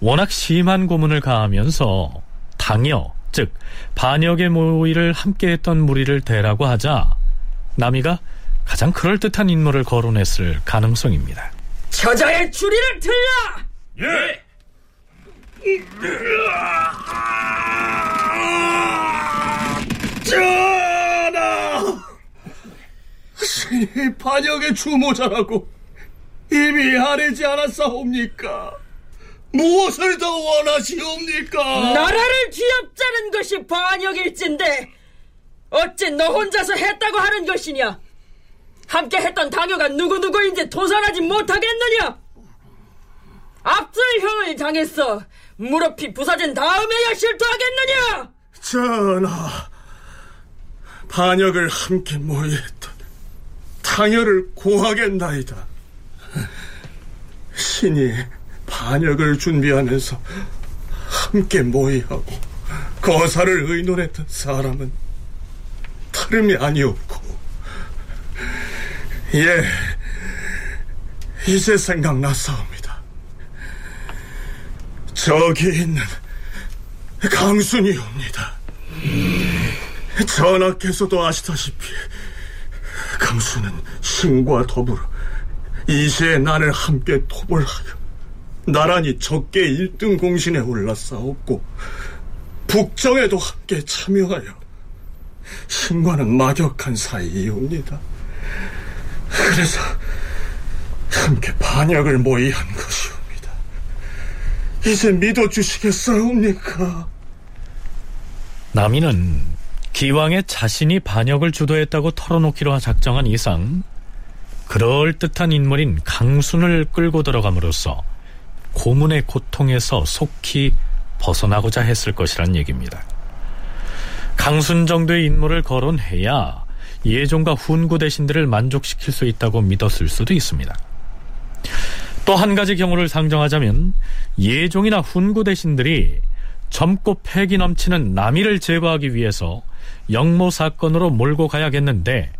Speaker 5: 워낙 심한 고문을 가하면서 당여 즉 반역의 모의를 함께했던 무리를 대라고 하자 남이가 가장 그럴듯한 인물을 거론했을 가능성입니다.
Speaker 2: 저자의 추리를 틀라!
Speaker 7: 예! 전하! 신이 반역의 주모자라고 이미 아뢰지 않았사옵니까? 무엇을 더 원하시옵니까?
Speaker 2: 나라를 뒤엎자는 것이 반역일진데 어찌 너 혼자서 했다고 하는 것이냐? 함께 했던 당효가 누구누구인지 도산하지 못하겠느냐? 압술형을 당했어 무릎이 부서진 다음에야 실토하겠느냐?
Speaker 7: 전하, 반역을 함께 모의했던 당열을 고하겠나이다. 신이 반역을 준비하면서 함께 모의하고 거사를 의논했던 사람은 다름이 아니었고 예, 이제 생각났사옵니다. 저기 있는 강순이옵니다. 전하께서도 아시다시피 강수는 신과 더불어 이세의 난을 함께 토벌하여 나란히 적게 1등 공신에 올라싸웠고 북정에도 함께 참여하여 신과는 막역한 사이이옵니다. 그래서 함께 반역을 모의한 것이옵니다. 이제 믿어주시겠사옵니까?
Speaker 5: 남이는 기왕에 자신이 반역을 주도했다고 털어놓기로 작정한 이상 그럴듯한 인물인 강순을 끌고 들어감으로써 고문의 고통에서 속히 벗어나고자 했을 것이란 얘기입니다. 강순 정도의 인물을 거론해야 예종과 훈구 대신들을 만족시킬 수 있다고 믿었을 수도 있습니다. 또 한 가지 경우를 상정하자면 예종이나 훈구 대신들이 젊고 패기 넘치는 남이를 제거하기 위해서 영모 사건으로 몰고 가야겠는데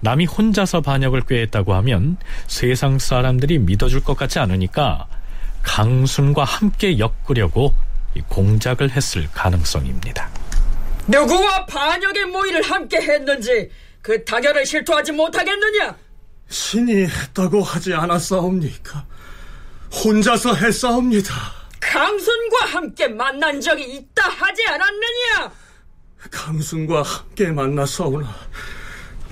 Speaker 5: 남이 혼자서 반역을 꾀했다고 하면 세상 사람들이 믿어줄 것 같지 않으니까 강순과 함께 엮으려고 공작을 했을 가능성입니다.
Speaker 2: 누구와 반역의 모의를 함께 했는지 그 당열을 실토하지 못하겠느냐?
Speaker 7: 신이 했다고 하지 않았사옵니까? 혼자서 했사옵니다.
Speaker 2: 강순과 함께 만난 적이 있다 하지 않았느냐?
Speaker 7: 강순과 함께 만나서오나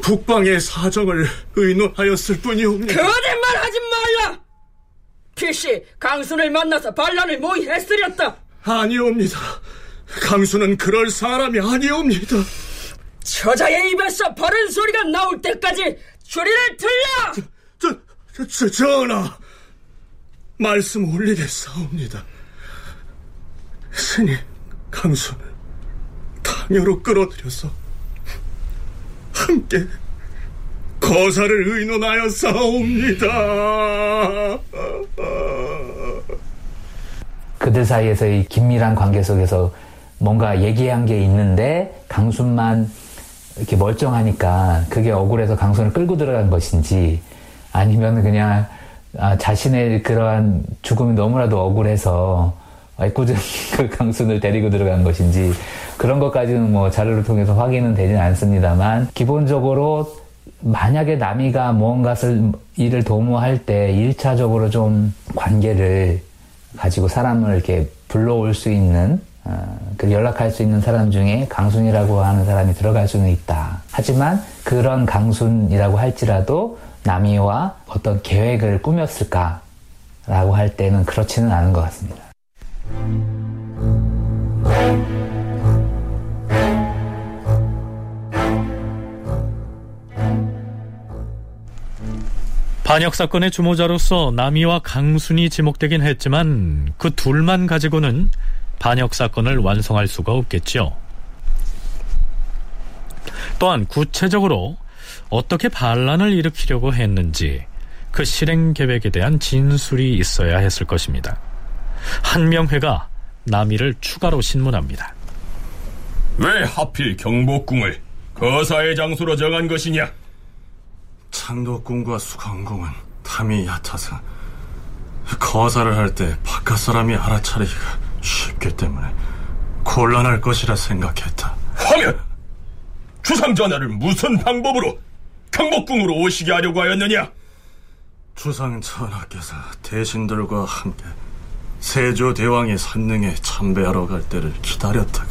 Speaker 7: 북방의 사정을 의논하였을 뿐이옵니다.
Speaker 2: 거짓말 하지 말라! 필시 강순을 만나서 반란을 모의했으렸다.
Speaker 7: 아니옵니다. 강수는 그럴 사람이 아니옵니다.
Speaker 2: 저자의 입에서 바른 소리가 나올 때까지 줄이를 틀려!
Speaker 7: 저, 저, 저, 전하, 말씀 올리겠사옵니다. 스님, 강수는 당여로 끌어들여서 함께 거사를 의논하여 싸웁니다.
Speaker 6: 그들 사이에서의 긴밀한 관계 속에서 뭔가 얘기한 게 있는데 강순만 이렇게 멀쩡하니까 그게 억울해서 강순을 끌고 들어간 것인지 아니면 그냥 아, 자신의 그러한 죽음이 너무나도 억울해서 애꿎은 *laughs* 그 강순을 데리고 들어간 것인지 그런 것까지는 뭐 자료를 통해서 확인은 되진 않습니다만 기본적으로 만약에 남이가 무언가를 일을 도모할 때 1차적으로 좀 관계를 가지고 사람을 이렇게 불러올 수 있는 어, 그 연락할 수 있는 사람 중에 강순이라고 하는 사람이 들어갈 수는 있다. 하지만 그런 강순이라고 할지라도 남이와 어떤 계획을 꾸몄을까라고 할 때는 그렇지는 않은 것 같습니다.
Speaker 5: 반역 사건의 주모자로서 남이와 강순이 지목되긴 했지만 그 둘만 가지고는 반역 사건을 완성할 수가 없겠죠. 또한 구체적으로 어떻게 반란을 일으키려고 했는지 그 실행 계획에 대한 진술이 있어야 했을 것입니다. 한명회가 남이를 추가로 신문합니다.
Speaker 8: 왜 하필 경복궁을 거사의 장소로 정한 것이냐?
Speaker 16: 창덕궁과 수강궁은 탐이 얕아서 거사를 할 때 바깥 사람이 알아차리기가 쉽기 때문에
Speaker 7: 곤란할 것이라 생각했다.
Speaker 8: 하면 주상 전하를 무슨 방법으로 경복궁으로 오시게 하려고 하였느냐?
Speaker 7: 주상 전하께서 대신들과 함께 세조 대왕의 산능에 참배하러 갈 때를 기다렸다가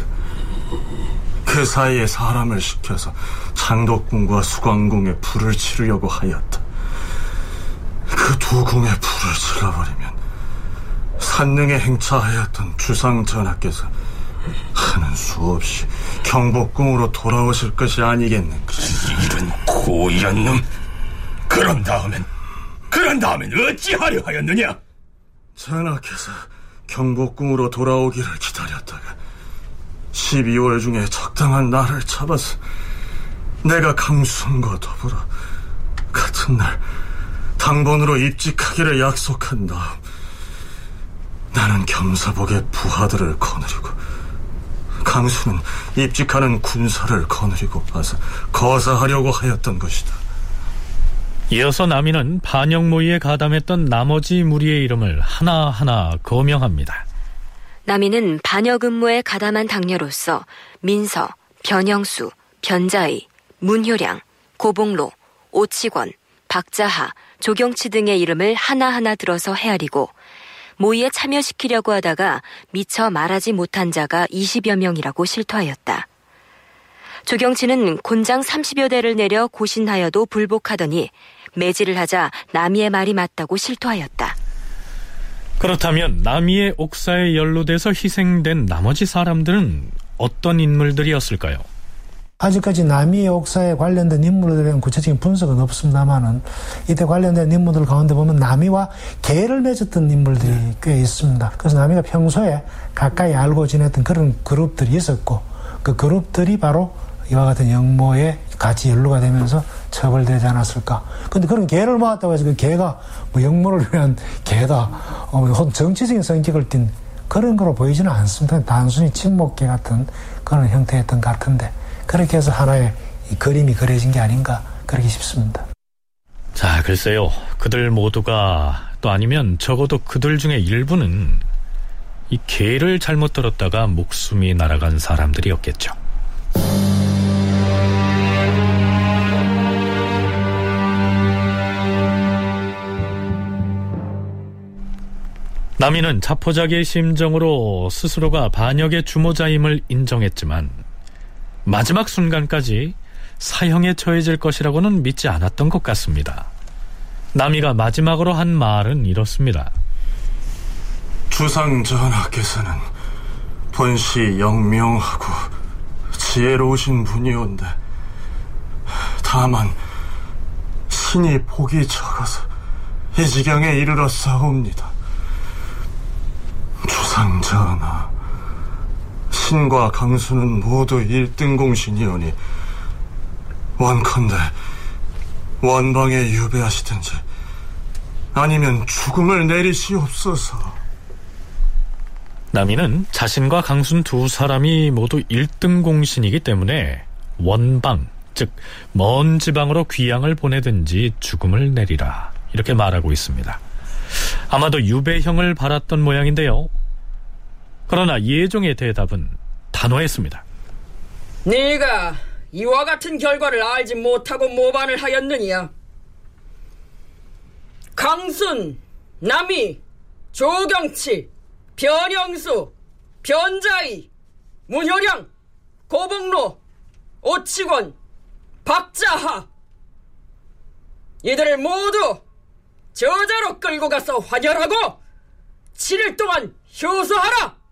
Speaker 7: 그 사이에 사람을 시켜서 창덕궁과 수광궁에 불을 치르려고 하였다. 그 두 궁에 불을 질러버리면 산능에 행차하였던 주상 전하께서 하는 수 없이 경복궁으로 돌아오실 것이 아니겠는가.
Speaker 8: 이런 고이한 놈. 그런 다음엔 그런 다음엔 어찌하려 하였느냐?
Speaker 7: 전하께서 경복궁으로 돌아오기를 기다렸다가 12월 중에 적당한 날을 잡아서 내가 강순과 더불어 같은 날 당번으로 입직하기를 약속한 다음 나는 겸사복의 부하들을 거느리고 강수는 입직하는 군사를 거느리고 와서 거사하려고 하였던 것이다.
Speaker 5: 이어서 남이는 반영모의에 가담했던 나머지 무리의 이름을 하나하나 거명합니다.
Speaker 1: 남이는 반역 음모에 가담한 당녀로서 민서, 변영수, 변자의, 문효량, 고봉로, 오치권, 박자하, 조경치 등의 이름을 하나하나 들어서 헤아리고 모의에 참여시키려고 하다가 미처 말하지 못한 자가 20여 명이라고 실토하였다. 조경치는 곤장 30여 대를 내려 고신하여도 불복하더니 매질을 하자 남이의 말이 맞다고 실토하였다.
Speaker 5: 그렇다면 남이의 옥사에 연루돼서 희생된 나머지 사람들은 어떤 인물들이었을까요?
Speaker 15: 아직까지 남이의 옥사에 관련된 인물들에 대한 구체적인 분석은 없습니다만은 이때 관련된 인물들 가운데 보면 남이와 계를 맺었던 인물들이 네. 꽤 있습니다. 그래서 남이가 평소에 가까이 알고 지냈던 그런 그룹들이 있었고 그 그룹들이 바로 이와 같은 영모에 같이 연루가 되면서 처벌되지 않았을까. 근데 그런 개를 모았다고 해서 그 개가 뭐 영모를 위한 개다. 어, 정치적인 성격을 띤 그런 거로 보이지는 않습니다. 단순히 침묵개 같은 그런 형태였던 것 같은데. 그렇게 해서 하나의 그림이 그려진 게 아닌가 그렇게 싶습니다.
Speaker 5: 자, 글쎄요. 그들 모두가 또 아니면 적어도 그들 중에 일부는 이 개를 잘못 들었다가 목숨이 날아간 사람들이었겠죠. 남인은 자포자기의 심정으로 스스로가 반역의 주모자임을 인정했지만 마지막 순간까지 사형에 처해질 것이라고는 믿지 않았던 것 같습니다. 남이가 마지막으로 한 말은 이렇습니다.
Speaker 7: 주상 전하께서는 본시 영명하고 지혜로우신 분이온데 다만 신이 복이 적어서 이 지경에 이르렀사옵니다. 주상 전하 신과 강수는 모두 1등 공신이오니 원컨대 원방에 유배하시든지 아니면 죽음을 내리시옵소서.
Speaker 5: 남이는 자신과 강순 두 사람이 모두 1등 공신이기 때문에 원방, 즉 먼 지방으로 귀양을 보내든지 죽음을 내리라 이렇게 말하고 있습니다. 아마도 유배형을 바랐던 모양인데요. 그러나 예종의 대답은 단호했습니다.
Speaker 2: 네가 이와 같은 결과를 알지 못하고 모반을 하였느냐? 강순, 남이, 조경치, 변영수, 변자희, 문효량, 고봉로, 오치권, 박자하 이들을 모두 저자로 끌고 가서 환열하고 7일 동안 효소하라!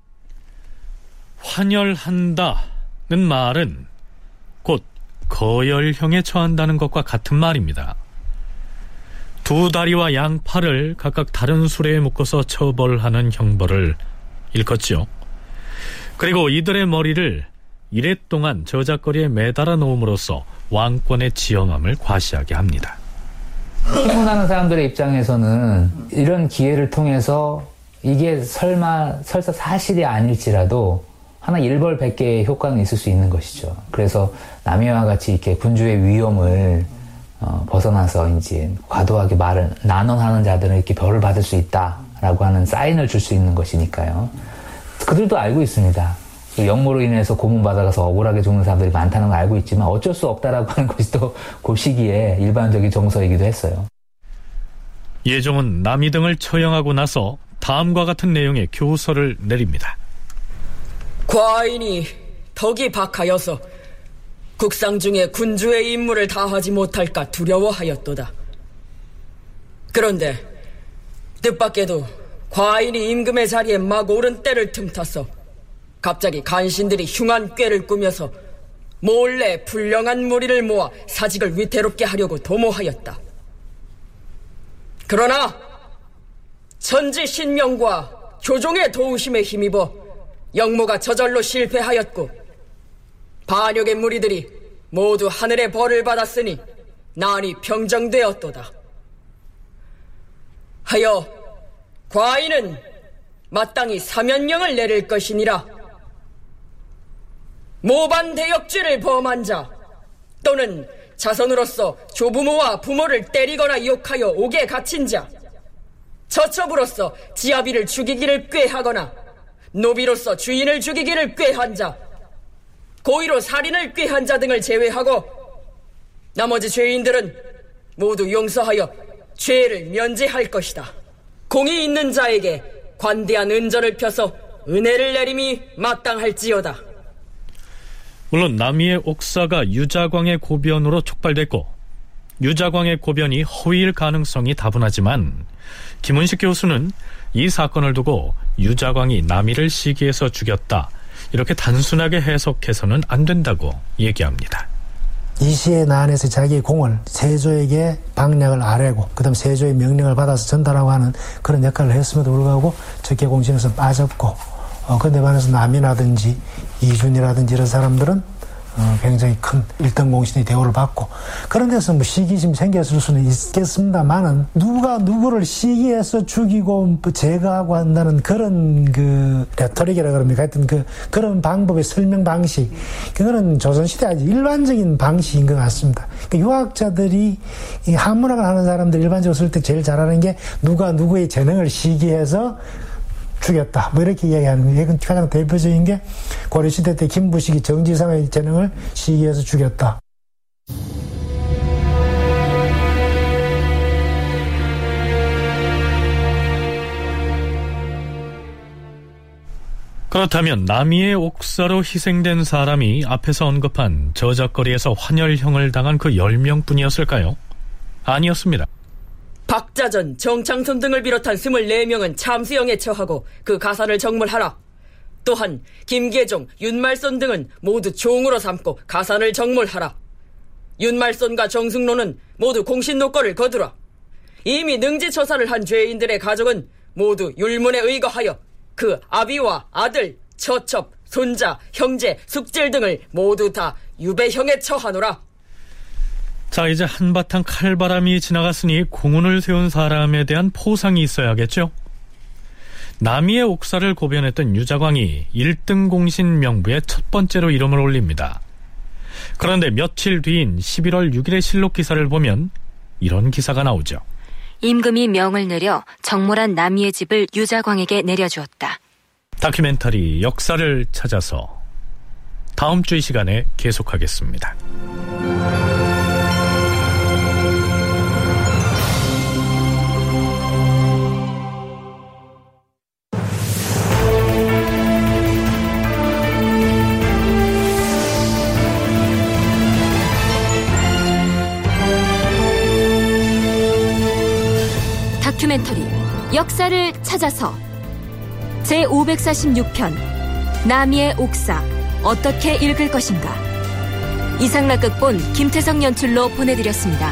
Speaker 5: 환열한다는 말은 곧 거열형에 처한다는 것과 같은 말입니다. 두 다리와 양팔을 각각 다른 수레에 묶어서 처벌하는 형벌을 일컫지요. 그리고 이들의 머리를 이랫동안 저작거리에 매달아 놓음으로써 왕권의 지형함을 과시하게 합니다.
Speaker 6: 피곤하는 사람들의 입장에서는 이런 기회를 통해서 이게 설마 설사 사실이 아닐지라도 하나 일벌백계의 효과는 있을 수 있는 것이죠. 그래서 남해와 같이 이렇게 군주의 위험을 어, 벗어나서 이제 과도하게 말을 난언하는 자들은 이렇게 벌을 받을 수 있다라고 하는 사인을 줄 수 있는 것이니까요. 그들도 알고 있습니다. 그 역모로 인해서 고문받아가서 억울하게 죽는 사람들이 많다는 걸 알고 있지만 어쩔 수 없다라고 *laughs* 하는 것이 또 그 시기에 일반적인 정서이기도 했어요.
Speaker 5: 예종은 남이 등을 처형하고 나서 다음과 같은 내용의 교서를 내립니다.
Speaker 2: 과인이 덕이 박하여서 국상 중에 군주의 임무를 다하지 못할까 두려워하였도다. 그런데 뜻밖에도 과인이 임금의 자리에 막 오른 때를 틈타서 갑자기 간신들이 흉한 꾀를 꾸며서 몰래 불량한 무리를 모아 사직을 위태롭게 하려고 도모하였다. 그러나 천지 신명과 조종의 도우심에 힘입어 영모가 저절로 실패하였고 반역의 무리들이 모두 하늘의 벌을 받았으니 난이 평정되었도다. 하여 과인은 마땅히 사면령을 내릴 것이니라. 모반 대역죄를 범한 자 또는 자선으로서 조부모와 부모를 때리거나 욕하여 옥에 갇힌 자 처첩으로서 지아비를 죽이기를 꾀하거나 노비로서 주인을 죽이기를 꾀한 자 고의로 살인을 꾀한 자 등을 제외하고 나머지 죄인들은 모두 용서하여 죄를 면제할 것이다. 공이 있는 자에게 관대한 은전을 펴서 은혜를 내림이 마땅할지어다.
Speaker 5: 물론 남이의 옥사가 유자광의 고변으로 촉발됐고 유자광의 고변이 허위일 가능성이 다분하지만 김은식 교수는 이 사건을 두고 유자광이 남이를 시기해서 죽였다 이렇게 단순하게 해석해서는 안 된다고 얘기합니다.
Speaker 15: 이시의 난에서 자기의 공을 세조에게 방략을 아뢰고 그다음 세조의 명령을 받아서 전달하고 하는 그런 역할을 했음에도 불구하고 적개공신에서 빠졌고 어, 근데 반해서 남이라든지 이준이라든지 이런 사람들은 어, 굉장히 큰 1등 공신의 대우를 받고 그런 데서 뭐 시기심 생겼을 수는 있겠습니다만은 누가 누구를 시기해서 죽이고 뭐 제거하고 한다는 그런 그 레토릭이라 그럽니까? 하여튼 그 그런 방법의 설명 방식. 그거는 조선시대 아주 일반적인 방식인 것 같습니다. 그러니까 유학자들이 이 한문학을 하는 사람들 일반적으로 쓸 때 제일 잘하는 게 누가 누구의 재능을 시기해서 죽였다. 뭐 이렇게 이야기하는 거예요. 이건 가장 대표적인 게 고려시대 때 김부식이 정지상의 재능을 시기해서 죽였다.
Speaker 5: 그렇다면 남이의 옥사로 희생된 사람이 앞에서 언급한 저작거리에서 환열형을 당한 그 10명뿐이었을까요? 아니었습니다.
Speaker 2: 박자전, 정창선 등을 비롯한 24명은 참수형에 처하고 그 가산을 정물하라. 또한 김계종, 윤말선 등은 모두 종으로 삼고 가산을 정물하라. 윤말선과 정승로는 모두 공신노권을 거두라. 이미 능지처사를 한 죄인들의 가족은 모두 율문에 의거하여 그 아비와 아들, 처첩, 손자, 형제, 숙질 등을 모두 다 유배형에 처하노라.
Speaker 5: 자, 이제 한바탕 칼바람이 지나갔으니 공훈을 세운 사람에 대한 포상이 있어야겠죠? 남이의 옥사를 고변했던 유자광이 1등 공신 명부에 첫 번째로 이름을 올립니다. 그런데 며칠 뒤인 11월 6일의 실록 기사를 보면 이런 기사가 나오죠.
Speaker 1: 임금이 명을 내려 정몰한 남이의 집을 유자광에게 내려주었다.
Speaker 5: 다큐멘터리 역사를 찾아서 다음 주 이 시간에 계속하겠습니다.
Speaker 9: 다큐멘터리 역사를 찾아서 제546편 남이의 옥사 어떻게 읽을 것인가 이상락 극본 김태성 연출로 보내드렸습니다.